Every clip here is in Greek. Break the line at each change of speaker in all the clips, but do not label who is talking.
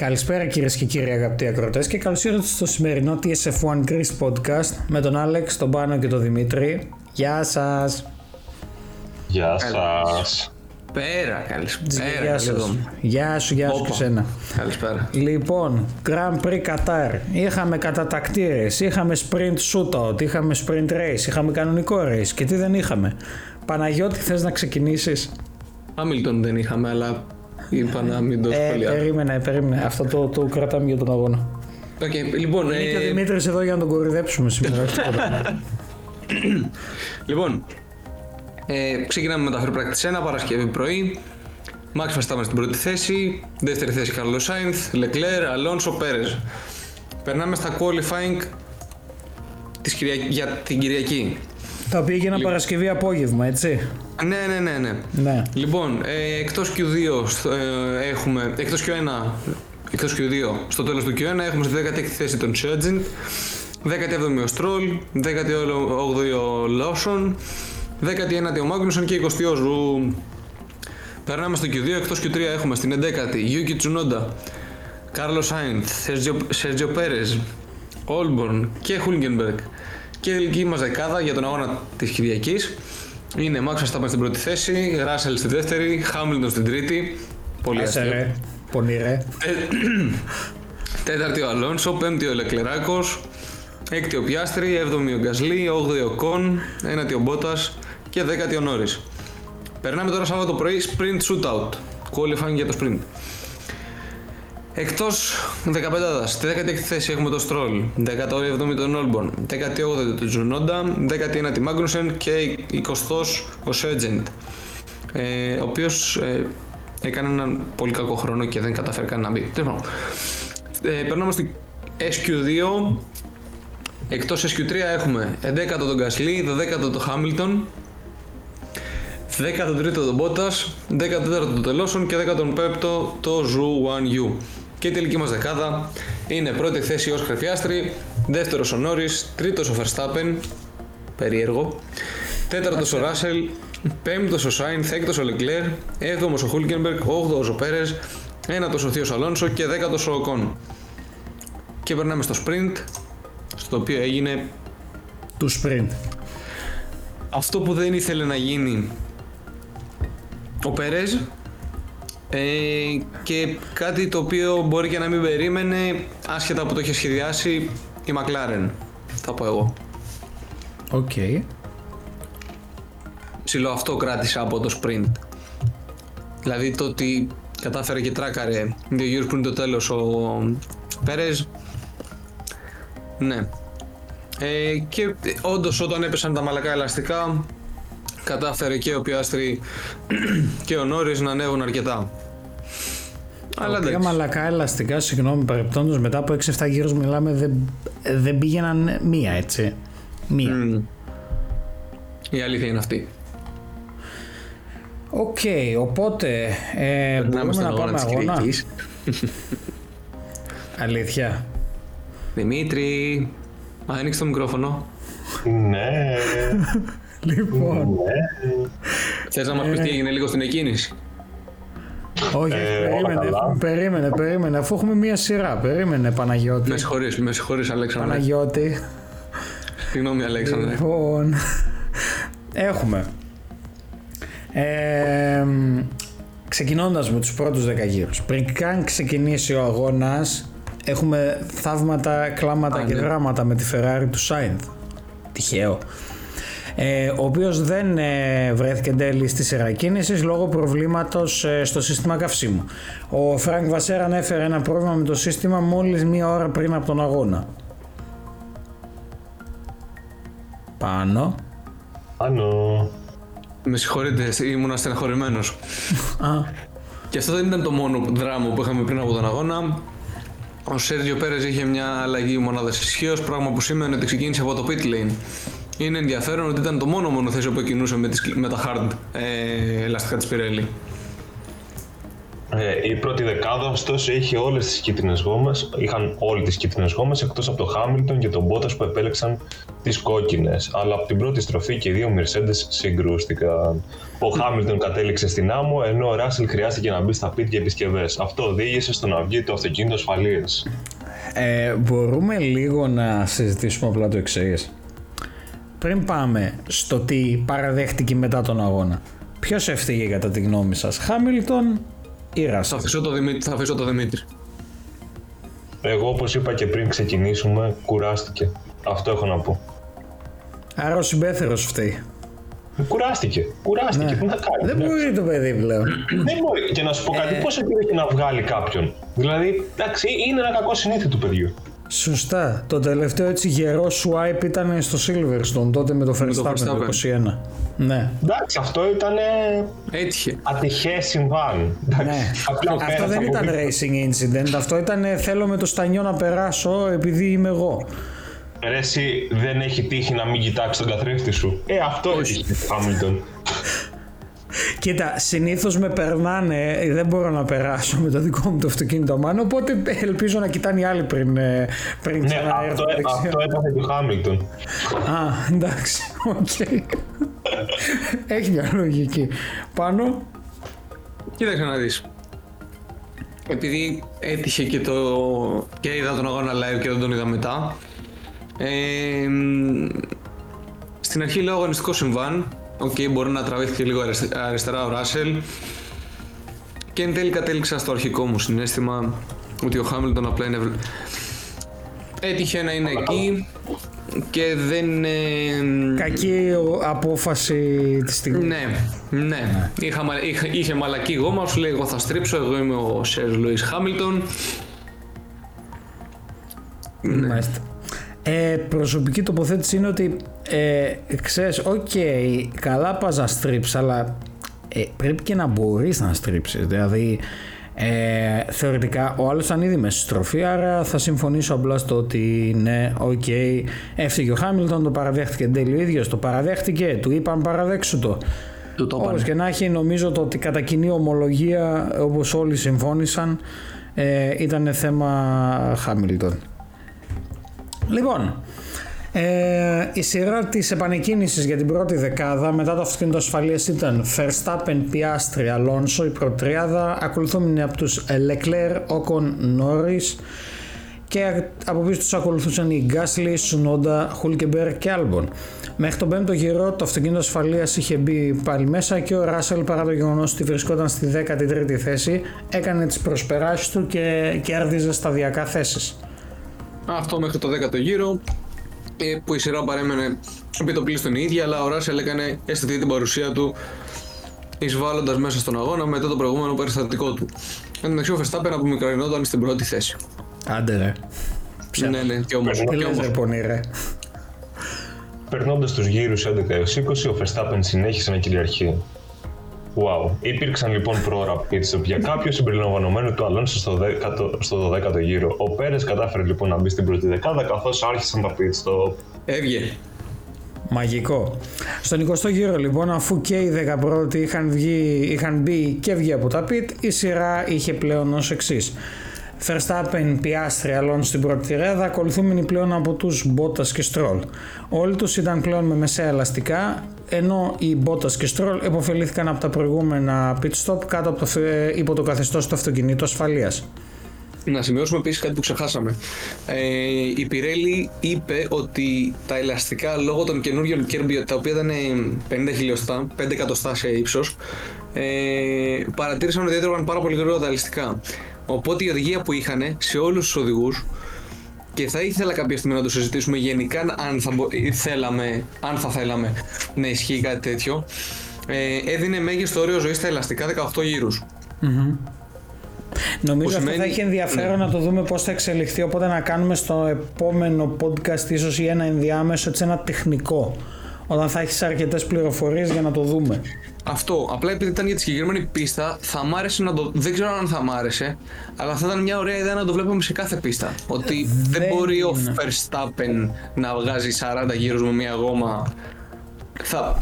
Καλησπέρα κυρίες και κύριοι αγαπητοί ακροτές και καλώς ήρθατε στο σημερινό TSF1 Greece Podcast με τον Άλεξ, τον Πάνο και τον Δημήτρη. Γεια σας!
Γεια σας!
Πέρα, καλησπέρα.
Γεια σας. Γεια σου, γεια σου και σένα.
Καλησπέρα.
Λοιπόν, Grand Prix Qatar. Είχαμε κατατακτήρες, είχαμε sprint shootout, είχαμε sprint race, είχαμε κανονικό race και τι δεν είχαμε. Παναγιώτη, θες να ξεκινήσεις;
Χάμιλτον δεν είχαμε, αλλά είπα να μην το
Ε,
σχολιάσω.
περίμενε, περίμενε. Αυτό το, το κρατάμε για τον αγώνα.
Οκ, λοιπόν,
Είναι και ο
ε,
Δημήτρης εδώ για να τον κοροϊδέψουμε σήμερα. όχι τίποτα.
λοιπόν ε, ξεκινάμε με τα free practice 1, Παρασκευή πρωί. Max Verstappen στην πρώτη θέση, δεύτερη θέση Carlos Sainz, Leclerc, Alonso, Perez. Περνάμε στα qualifying της Κυριακ... για την Κυριακή.
Τα οποία έγιναν Παρασκευή απόγευμα, έτσι.
Ναι, ναι, ναι, ναι.
Ναι.
Λοιπόν, ε, εκτός Q2 στο- ε, έχουμε, εκτός Q1, εκτός Q2, στο τέλος του Q1 έχουμε στη 16η θέση τον Σέρτζεντ, 17η ο Στρόλ, 18η ο Λόσον, 19η ο Μάγνουσον και 20η ο Ζου. Περνάμε στο Q2, εκτός Q3 έχουμε στην 11η Yuki Tsunoda, Κάρλος Σάινθ, Σέρτζιο Πέρες, Όλμπορν και Χούλγκενμπεργκ. Και η τελική μας δεκάδα για τον αγώνα της Κυριακής είναι Max Verstappen στην πρώτη θέση, Russell στη δεύτερη, Hamilton στην τρίτη. Πολύ
Άσε
αστείο.
ρε. Πονηρέ.
Τέταρτη ο Αλόνσο, πέμπτη ο Λεκλεράκος, έκτη ο Πιάστρη, έβδομη ο Γκασλή, όγδοη ο Κον, ένατη ο Μπότας και δέκατη ο Νόρις. Περνάμε τώρα Σάββατο πρωί sprint shootout, qualifying για το sprint. Εκτός 15 στη 16η θέση έχουμε το Stroll, 17η τον Όλμπορν, 18η τον Τζουνόντα, 19η Μάγνουσεν και 20ος ο Σέτζεντ, ε, ο οποίος ε, έκανε έναν πολύ κακό χρόνο και δεν καταφέρει καν να μπει. Τέλος πάντων. Ε, περνάμε στη SQ2. Εκτός SQ3 έχουμε 11ο τον Gasly, 12ο τον Hamilton, 13ο τον Bottas, 14ο τον Τελόσον και 15ο το Zhu 1U. Και η τελική μας δεκάδα είναι πρώτη θέση ο Όσκαρ Πιάστρη, δεύτερος ο Νόρις, τρίτος ο Verstappen, περίεργο, τέταρτος ο Ράσελ, πέμπτος ο Σάινθ, έκτος ο Λεκλέρ, έβδομος ο Χούλκενμπεργκ, όγδοος ο Πέρες, ένατος ο Θείος Αλόνσο και δέκατος ο Οκόν. Και περνάμε στο sprint, στο οποίο έγινε
Του sprint.
αυτό που δεν ήθελε να γίνει ο Περέζ ε, και κάτι το οποίο μπορεί και να μην περίμενε άσχετα που το είχε σχεδιάσει η McLaren. Θα πω εγώ.
Οκ.
ψηλό αυτό κράτησα από το sprint. Δηλαδή το ότι κατάφερε και τράκαρε δύο γύρους πριν το τέλος ο Πέρες ναι. Ε, και όντως όταν έπεσαν τα μαλακά ελαστικά κατάφερε και ο Πιάστρη και ο Νόρις να ανέβουν αρκετά αλλά
Οποία
εντάξει
μαλακά ελαστικά, συγγνώμη παρεπτόντως, μετά από 6-7 γύρους μιλάμε, δεν, δεν πήγαιναν μία, έτσι. Μία.
Μμ. η αλήθεια είναι αυτή
Οκ, οπότε ε,
Περνάμε
μπορούμε
στον
να
αγώνα
πάμε
της
αγώνα.
Κυριακής
Αλήθεια.
Δημήτρη άνοιξε το μικρόφωνο
Ναι,
Λοιπόν,
ναι.
Θες να μας πεις τι έγινε λίγο στην εκκίνηση;
Όχι,
Ε, όλα
περίμενε,
καλά.
περίμενε, περίμενε, αφού έχουμε μία σειρά. Περίμενε, Παναγιώτη.
Με συγχωρείς, με συγχωρείς Αλέξανδρε
Παναγιώτη.
Συγγνώμη Αλέξανδρε
Λοιπόν, έχουμε. Ε, ξεκινώντας με τους πρώτους 10 γύρους. Πριν καν ξεκινήσει ο αγώνας, έχουμε θαύματα, κλάματα
Α,
και
ναι.
δράματα με τη Ferrari του Σάινθ. Τυχαίο. Ε, ο οποίος δεν ε, βρέθηκε εν τέλει στη σειρά εκκίνησης λόγω προβλήματος ε, στο σύστημα καυσίμου. Ο Φρανκ Βασέρ ανέφερε ένα πρόβλημα με το σύστημα μόλις μία ώρα πριν από τον αγώνα. Πάνο.
Πάνο.
Με συγχωρείτε, ήμουν στεναχωρημένος
Α,
Και αυτό δεν ήταν το μόνο δράμα που είχαμε πριν από τον αγώνα. Ο Σέργιο Πέρες είχε μια αλλαγή μονάδας ισχύως, πράγμα που σήμαινε ότι ξεκίνησε από το pit lane. Είναι ενδιαφέρον ότι ήταν το μόνο μονοθέσιο που κινούσε με, τις, με τα hard ε, ελαστικά της Pirelli.
Ε, η πρώτη δεκάδα, ωστόσο, είχε όλες τις κίτρινες γόμες, είχαν όλες τις κίτρινες γόμες, εκτός από το Χάμιλτον και τον Μπότας που επέλεξαν τις κόκκινες. Αλλά από την πρώτη στροφή και οι δύο Mercedes συγκρούστηκαν. Ο Χάμιλτον κατέληξε στην άμμο, ενώ ο Ράσελ χρειάστηκε να μπει στα πίτια για επισκευές. Αυτό οδήγησε στο να βγει το αυτοκίνητο ασφαλείας.
Ε, μπορούμε λίγο να συζητήσουμε απλά το εξής. Πριν πάμε στο τι παραδέχτηκε μετά τον αγώνα. Ποιος έφυγε κατά τη γνώμη σας, Χάμιλτον ή
Θα
Ράσελ.
αφήσω το Δημήτρη. Θα αφήσω το Δημήτρη.
Εγώ, όπως είπα και πριν ξεκινήσουμε, κουράστηκε. Αυτό έχω να πω.
Άρα ο συμπέθερος φταίει.
Κουράστηκε. Κουράστηκε. Τι να κάνει.
Ναι. Δεν
ναι.
μπορεί το παιδί πλέον.
Δεν μπορεί. Και να σου πω
Ε.
κάτι, πόσο καιρό έχει να βγάλει κάποιον. Δηλαδή, εντάξει, είναι ένα κακό συνήθι του παιδιού.
Σωστά. Το τελευταίο έτσι γερό swipe ήταν στο Silverstone τότε με το
το
Verstappen το
Verstappen.
21. Ναι.
Εντάξει, αυτό ήταν
Έτυχε.
ατυχές συμβάν. Εντάξει,
Ναι.
απλά
Αυτό
πέρασε
δεν
από
ήταν
δίπλα.
racing incident. Αυτό ήταν ε, θέλω με το στανιό να περάσω επειδή είμαι εγώ.
Ρε, εσύ δεν έχει τύχει να μην κοιτάξεις τον καθρέφτη σου; Ε, αυτό έχει Χάμιλτον.
Κοίτα, συνήθως με περνάνε, ε, δεν μπορώ να περάσω με το δικό μου το αυτοκίνητο Πάνο, οπότε ελπίζω να κοιτάνε οι άλλοι πριν, ε, πριν
Ναι,
ξαναέρθω
αυτό,
δεξιά.
αυτό έπαθε του Χάμιλτον.
Α, εντάξει, οκ. Έχει μια λογική. Πάνο,
Κοίταξε να δεις. Επειδή έτυχε και το... και είδα τον αγώνα live και δεν τον είδα μετά. Ε, μ, στην αρχή λέω αγωνιστικό συμβάν. Οκ, μπορεί να τραβήχθηκε λίγο αριστε- αριστερά ο Ράσελ. Και εν τέλει κατέληξα στο αρχικό μου συναίσθημα ότι ο Χάμιλτον απλά είναι... βλ- Έτυχε να είναι εκεί και δεν... ε,
κακή ο- απόφαση της στιγμής.
ναι, ναι. Είχα, μα- είχα, είχε μαλακή γόμα, σου λέει εγώ θα στρίψω, εγώ είμαι ο Σερ Λουίς Χάμιλτον.
Μάλιστα. Ε, προσωπική τοποθέτηση είναι ότι ε, ξέρεις, οκ, καλά πας να στρίψεις, αλλά ε, πρέπει και να μπορείς να στρίψεις. Δηλαδή, ε, θεωρητικά ο άλλος ήταν ήδη μέσα στη στροφή, άρα θα συμφωνήσω απλά στο ότι ναι, οκ, έφυγε ο Χάμιλτον, το παραδέχτηκε εν τέλει ο ίδιος, το παραδέχτηκε, του είπαν παραδέξου το.
Του το
Όπως
είπανε.
και να έχει, νομίζω το ότι κατά κοινή ομολογία, όπως όλοι συμφώνησαν, ε, ήταν θέμα Χάμιλτον. Λοιπόν, ε, η σειρά της επανεκκίνησης για την πρώτη δεκάδα μετά το αυτοκίνητο ασφαλείας ήταν Verstappen, Piastri, Alonso, η προτριάδα, ακολουθούμενη από τους Leclerc, Ocon, Norris και από πίσω τους ακολουθούσαν οι Gasly, Sunoda, Hulkenberg και Albon. Μέχρι τον πέμπτο γύρο το αυτοκίνητο ασφαλείας είχε μπει πάλι μέσα και ο Ράσελ παρά το γεγονός ότι βρισκόταν στη 13η θέση έκανε τις προσπεράσεις του και κέρδιζε σταδιακά θέσεις.
Αυτό μέχρι το 10ο γύρο ε, που η σειρά παρέμενε επί το πλήστον η ίδια, αλλά ο Ράσελ έκανε αισθητή την παρουσία του εισβάλλοντας μέσα στον αγώνα μετά το προηγούμενο περιστατικό του. Εν τω μεταξύ ο Verstappen απομικρωνόταν στην πρώτη θέση.
Άντε ρε.
Ναι, ναι, και όμως.
Τι
και
λες
όμως.
ρε πονή ρε.
Περνώντας τους γύρους 11 έως 20, ο Verstappen συνέχισε να κυριαρχεί. Wow. Υπήρξαν λοιπόν πρόωρα pit stop για κάποιος συμπεριλαμβανομένου του Αλόνσο στο, 10ο, στο 12ο γύρο. Ο Πέρες κατάφερε λοιπόν να μπει στην πρώτη δεκάδα καθώς άρχισαν τα pit stop.
Έβγε.
Μαγικό. Στον 20ο γύρο λοιπόν, αφού και οι 11 είχαν, βγει, είχαν μπει και βγει από τα pit, η σειρά είχε πλέον ως εξής. Verstappen, Piastri, Alonso στην πρώτη τυρέδα, ακολουθούμενοι πλέον από τους Bottas και Stroll. Όλοι τους ήταν πλέον με μεσαία ελαστικά, ενώ οι Bottas και Stroll επωφελήθηκαν από τα προηγούμενα pit stop κάτω από το, ε, υπό το καθεστώς του αυτοκινήτου ασφαλείας.
Να σημειώσουμε επίσης κάτι που ξεχάσαμε. Ε, η Πιρέλη είπε ότι τα ελαστικά λόγω των καινούριων Kirby, τα οποία ήταν 50 χιλιοστά, 5 εκατοστά σε ύψος, ε, παρατήρησαν ότι έτρωγαν πάρα πολύ γρήγορα τα ελαστικά. Οπότε η οδηγία που είχαν σε όλους τους οδηγούς και θα ήθελα κάποια στιγμή να το συζητήσουμε γενικά αν θα, μπο- θέλαμε, αν θα θέλαμε να ισχύει κάτι τέτοιο. Ε, έδινε μέγιστο όριο ζωής στα ελαστικά 18 γύρους.
Νομίζω
Που
αυτό θα
σημαίνει-
έχει ενδιαφέρον
ναι.
να το δούμε πώς θα εξελιχθεί οπότε να κάνουμε στο επόμενο podcast ίσως ή ένα ενδιάμεσο έτσι ένα τεχνικό όταν θα έχεις αρκετές πληροφορίες για να το δούμε.
Αυτό. Απλά επειδή ήταν για τη συγκεκριμένη πίστα, θα μ' άρεσε να το. Δεν ξέρω αν θα μ' άρεσε, αλλά θα ήταν μια ωραία ιδέα να το βλέπουμε σε κάθε πίστα. Ότι δεν,
Δεν
μπορεί ο
είναι.
Verstappen να βγάζει 40 γύρους με μια γόμα. Θα.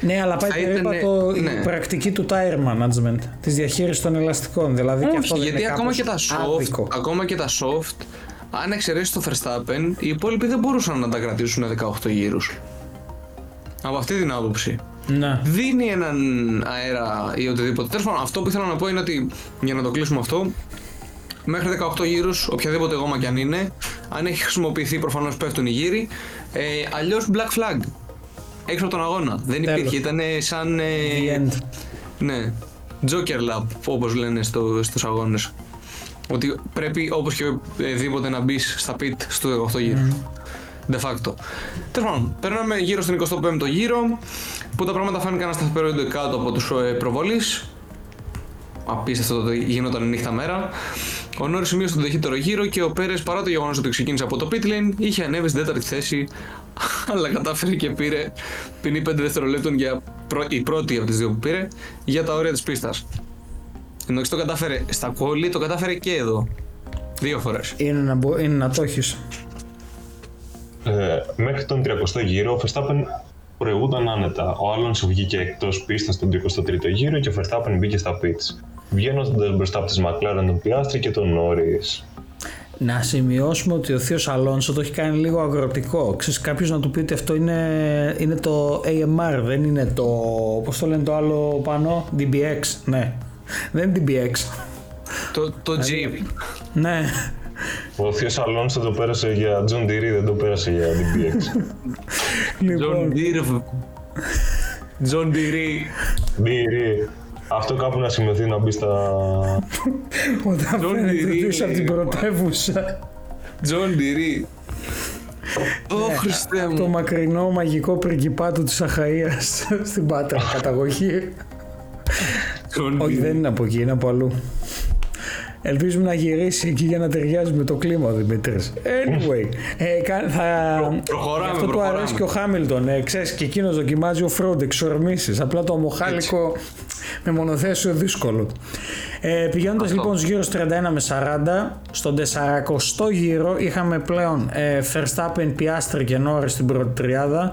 Ναι, αλλά πάει
Θα
περίπατο
ήτανε-
η
ναι.
πρακτική του tire management, της διαχείρισης των ελαστικών. Δηλαδή και αυτό
Όχι,
δεν
γιατί
είναι
ακόμα και, τα
κάπως
soft,
άδικο.
ακόμα και τα soft, αν εξαιρέσει το Verstappen, οι υπόλοιποι δεν μπορούσαν να τα κρατήσουν 18 γύρους. Από αυτή την άποψη.
Ναι.
Δίνει έναν αέρα ή οτιδήποτε. Τέλος πάντων, αυτό που ήθελα να πω είναι ότι για να το κλείσουμε αυτό, μέχρι 18 γύρους, οποιαδήποτε γόμα κι αν είναι, αν έχει χρησιμοποιηθεί προφανώς πέφτουν οι γύροι. Ε, Αλλιώς black flag. Έξω από τον αγώνα. Δεν
Τέλος.
υπήρχε. Ήταν σαν. ε,
The end.
ναι. Joker lap, όπως λένε στο, στους αγώνες. Ότι πρέπει όπως και δίποτε να μπεις στα pit στο 18 γύρο. De facto. Τέλος πάντων, περνάμε γύρω στον 25ο γύρο που τα πράγματα φάνηκαν να σταθεροποιούνται κάτω από τους προβολής. Απίστευτο το ότι γινόταν νύχτα μέρα. Ο Νόρις σημείωσε τον ταχύτερο γύρο και ο Πέρες παρά το γεγονός ότι ξεκίνησε από το pit lane είχε ανέβει στην τέταρτη θέση αλλά κατάφερε και πήρε ποινή 5 δευτερολέπτων για πρω- η πρώτη από τις δύο που πήρε για τα όρια της πίστας. Ενώ το κατάφερε στα κόλλη, το κατάφερε και εδώ. Δύο φορές.
Είναι να, μπο- είναι να το έχεις.
Ε, μέχρι τον 30ο γύρο, ο Verstappen προηγούταν άνετα. Ο Alonso βγήκε εκτός πίστας στον 33ο γύρο και ο Verstappen μπήκε στα pits. Βγαίνοντας μπροστά από τη McLaren, τον Piastri και τον Norris.
Να σημειώσουμε ότι ο Θείος Αλόνσο το έχει κάνει λίγο αγροτικό. Ξέρεις κάποιος να του πει ότι αυτό είναι, είναι το AMR, δεν είναι το, πώς το λένε το άλλο πάνω, DBX, ναι. Δεν είναι DBX.
Το, το Jeep.
Ναι.
Ο Θείος Αλόνσο το πέρασε για John Deere, δεν το πέρασε για DBX.
John
λοιπόν,
Deere. John Deere.
Deere. Αυτό κάπου να σημειωθεί να μπει στα.
όταν
John
φαίνεται
Deere,
πίσω από την
λοιπόν.
πρωτεύουσα,
John Deere. Ω Χριστέ
το
μου.
μακρινό μαγικό πριγκιπάτο της Αχαΐας στην Πάτρα καταγωγή.
John
Όχι,
Deere.
δεν είναι από εκεί, είναι από αλλού. Ελπίζουμε να γυρίσει εκεί για να ταιριάζει με το κλίμα ο Δημήτρης. Anyway, ε, κα- θα...
προχωράμε,
γι' αυτό του
προχωράμε.
αρέσει και ο Χάμιλτον. Ε, ξέρεις, και εκείνος δοκιμάζει off-road, εξορμήσεις. Απλά το ομοχάλικο με μονοθέσιο δύσκολο. Ε, πηγαίνοντας
Αυτό.
λοιπόν στους γύρους 31 με 40, στον 40ο γύρο είχαμε πλέον ε, Verstappen, Piastri και Norris στην πρώτη τριάδα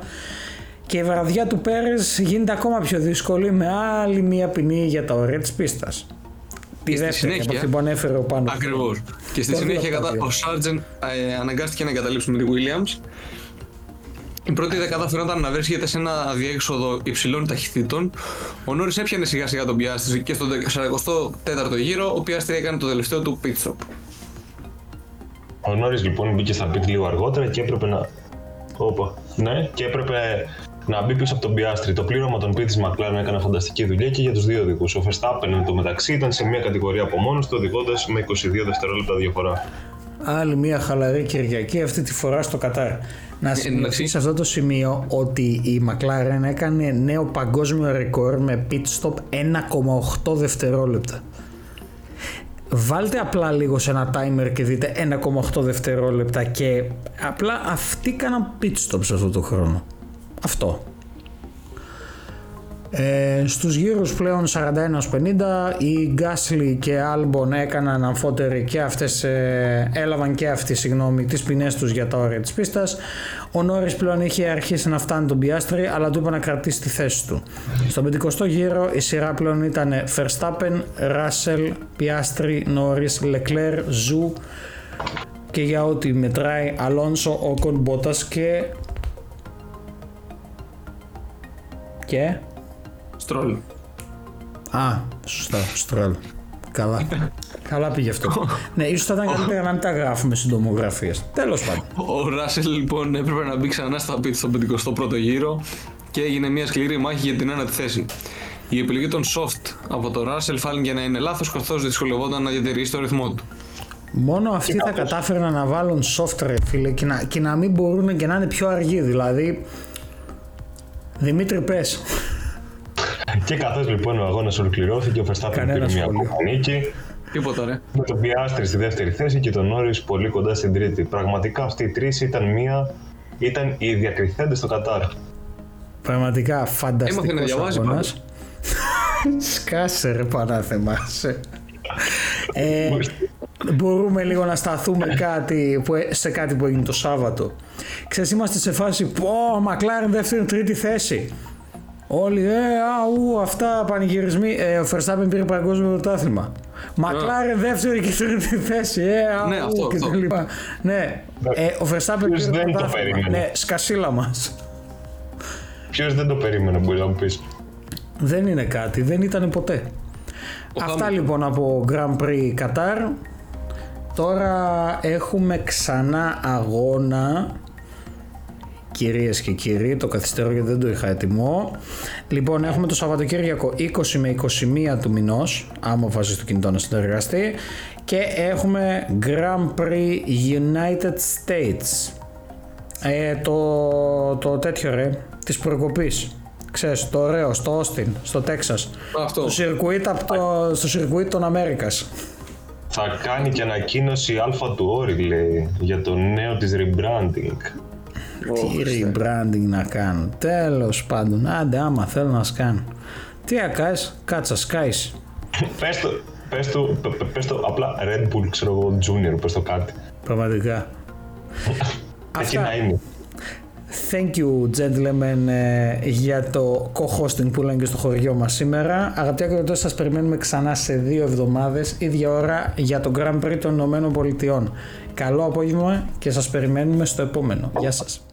και η βραδιά του Πέρες γίνεται ακόμα πιο δύσκολη με άλλη μία ποινή για τα όρια της πίστας. Τη
στη
δεύτερη από
συνέχεια-
αυτή που ανέφερε ο Πάνος.
Ακριβώς. Και στη
Το
συνέχεια
δύο
κατα...
από τα
ο Σάρτζεν ε, αναγκάστηκε να εγκαταλείψει με τη Williams. Η πρώτη δεκάδα φαινόταν να βρίσκεται σε ένα αδιέξοδο υψηλών ταχυτήτων. Ο Νόρις έπιανε σιγά σιγά τον Πιάστρη και στον 44ο γύρο ο Πιάστρη έκανε το τελευταίο του pit stop.
Ο Νόρις λοιπόν μπήκε στα pit λίγο αργότερα και έπρεπε να. Όπα. Ναι, και έπρεπε να μπει πίσω από τον Πιάστρη. Το πλήρωμα των pit της McLaren έκανε φανταστική δουλειά και για τους δύο οδηγούς. Ο Verstappen εν τω μεταξύ ήταν σε μια κατηγορία από μόνος του, οδηγώντας με 22 δευτερόλεπτα διαφορά.
Άλλη μία χαλαρή Κυριακή αυτή τη φορά στο Κατάρ. Να σημειωθεί
εντάξει.
σε αυτό το σημείο ότι η McLaren έκανε νέο παγκόσμιο ρεκόρ με pit stop 1,8 δευτερόλεπτα. Βάλτε απλά λίγο σε ένα timer και δείτε 1,8 δευτερόλεπτα και απλά αυτοί κάναν pit stop σε αυτό το χρόνο. Αυτό. Ε, στους γύρους πλέον 41-50 οι Γκάσλι και Άλμπον έκαναν αμφότεροι και αυτές ε, έλαβαν και αυτοί συγγνώμη τις ποινές τους για τα όρια της πίστας ο Νόρις πλέον είχε αρχίσει να φτάνει τον Πιάστρη αλλά του είπε να κρατήσει τη θέση του στον 50ο γύρο η σειρά πλέον ήταν Verstappen, Russell, Πιάστρη, Νόρις, Leclerc, Ζου και για ό,τι μετράει Αλόνσο, Όκον, Μπότας και και
Στρόλ.
Α, σωστά, Στρέλ. Καλά. Καλά πήγε αυτό. ναι, ίσως θα ήταν καλύτερα να μην τα γράφουμε συντομογραφίε. Τέλος πάντων.
Ο Ράσελ λοιπόν έπρεπε να μπει ξανά στα pit στον 51ο γύρο και έγινε μια σκληρή μάχη για την ένατη θέση. Η επιλογή των soft από τον Ράσελ φάνηκε να είναι λάθος καθώς δυσκολευόταν να διατηρήσει το ρυθμό του.
Μόνο αυτοί θα κατάφεραν να βάλουν soft ρε φίλε και να, και να μην μπορούν και να είναι πιο αργοί. Δηλαδή. Δημήτρη, πες.
Και καθώς λοιπόν ο αγώνας ολοκληρώθηκε, ο Verstappen
Κανένα
πήρε μια
σχόλιο.
ακόμα νίκη.
Τίποτα ρε.
Με τον Πιάστρη στη δεύτερη θέση και τον Νόρις πολύ κοντά στην τρίτη. Πραγματικά αυτοί οι τρεις ήταν μία. ήταν οι διακριθέντες στο Κατάρ.
Πραγματικά
Έμαθε
φανταστικό
να διαβάζει
αγώνας. Σκάσε ρε πανάθεμα. σε. ε, μπορούμε λίγο να σταθούμε κάτι που, σε κάτι που έγινε το Σάββατο. Ξέρεις, είμαστε σε φάση πω, Μακλάρεν δεύτερη τρίτη θέση. Όλοι, ε, αου, αυτά πανηγυρισμοί. Ε, ο Verstappen πήρε παγκόσμιο πρωτάθλημα. Μακλάρεν δεύτερη και τρίτη θέση. Ε, αου,
Ναι, αυτό,
και
αυτό.
τα λοιπά. Ναι, ε, ο Verstappen
Ποιος
πήρε
δεν το
πρωτάθλημα.
περίμενε.
Ναι, σκασίλα μας.
Ποιος δεν το περίμενε, μπορείς να μου πεις.
Δεν είναι κάτι, δεν ήταν ποτέ. Αυτά
Hamilton.
λοιπόν από Grand Prix Qatar. Τώρα έχουμε ξανά αγώνα. Κυρίες και κύριοι, το καθυστερώ γιατί δεν το είχα έτοιμο. Λοιπόν, έχουμε το Σαββατοκύριακο 20 με 21 του μηνός, άμα βάζεις το κινητό να συνεργαστεί. Και έχουμε Grand Prix United States. Ε, το, το τέτοιο ρε, της προκοπής. Ξέρεις, το ωραίο, στο Austin, στο Τέξας.
Αυτό.
Στο σιρκουίτ, από το, στο σιρκουίτ των Αμέρικας.
Θα κάνει και ανακοίνωση αλφα του όρη, λέει, για το νέο της rebranding.
Τι rebranding να κάνουν. Τέλος πάντων, άντε άμα θέλω να σκάνουν. Τι ακάς, κάτσα σκάεις.
πες το, πες το, πε- πε- πες το απλά Red Bull, ξέρω εγώ, Junior, πες το κάτι.
Πραγματικά.
Εκεί να είναι.
Thank you gentlemen ε, για το co-hosting που λένε και στο χωριό μας σήμερα. Αγαπητοί ακροτές σας περιμένουμε ξανά σε δύο εβδομάδες, ίδια ώρα για το Grand Prix των Ηνωμένων Πολιτειών. Καλό απόγευμα και σας περιμένουμε στο επόμενο. Γεια σας.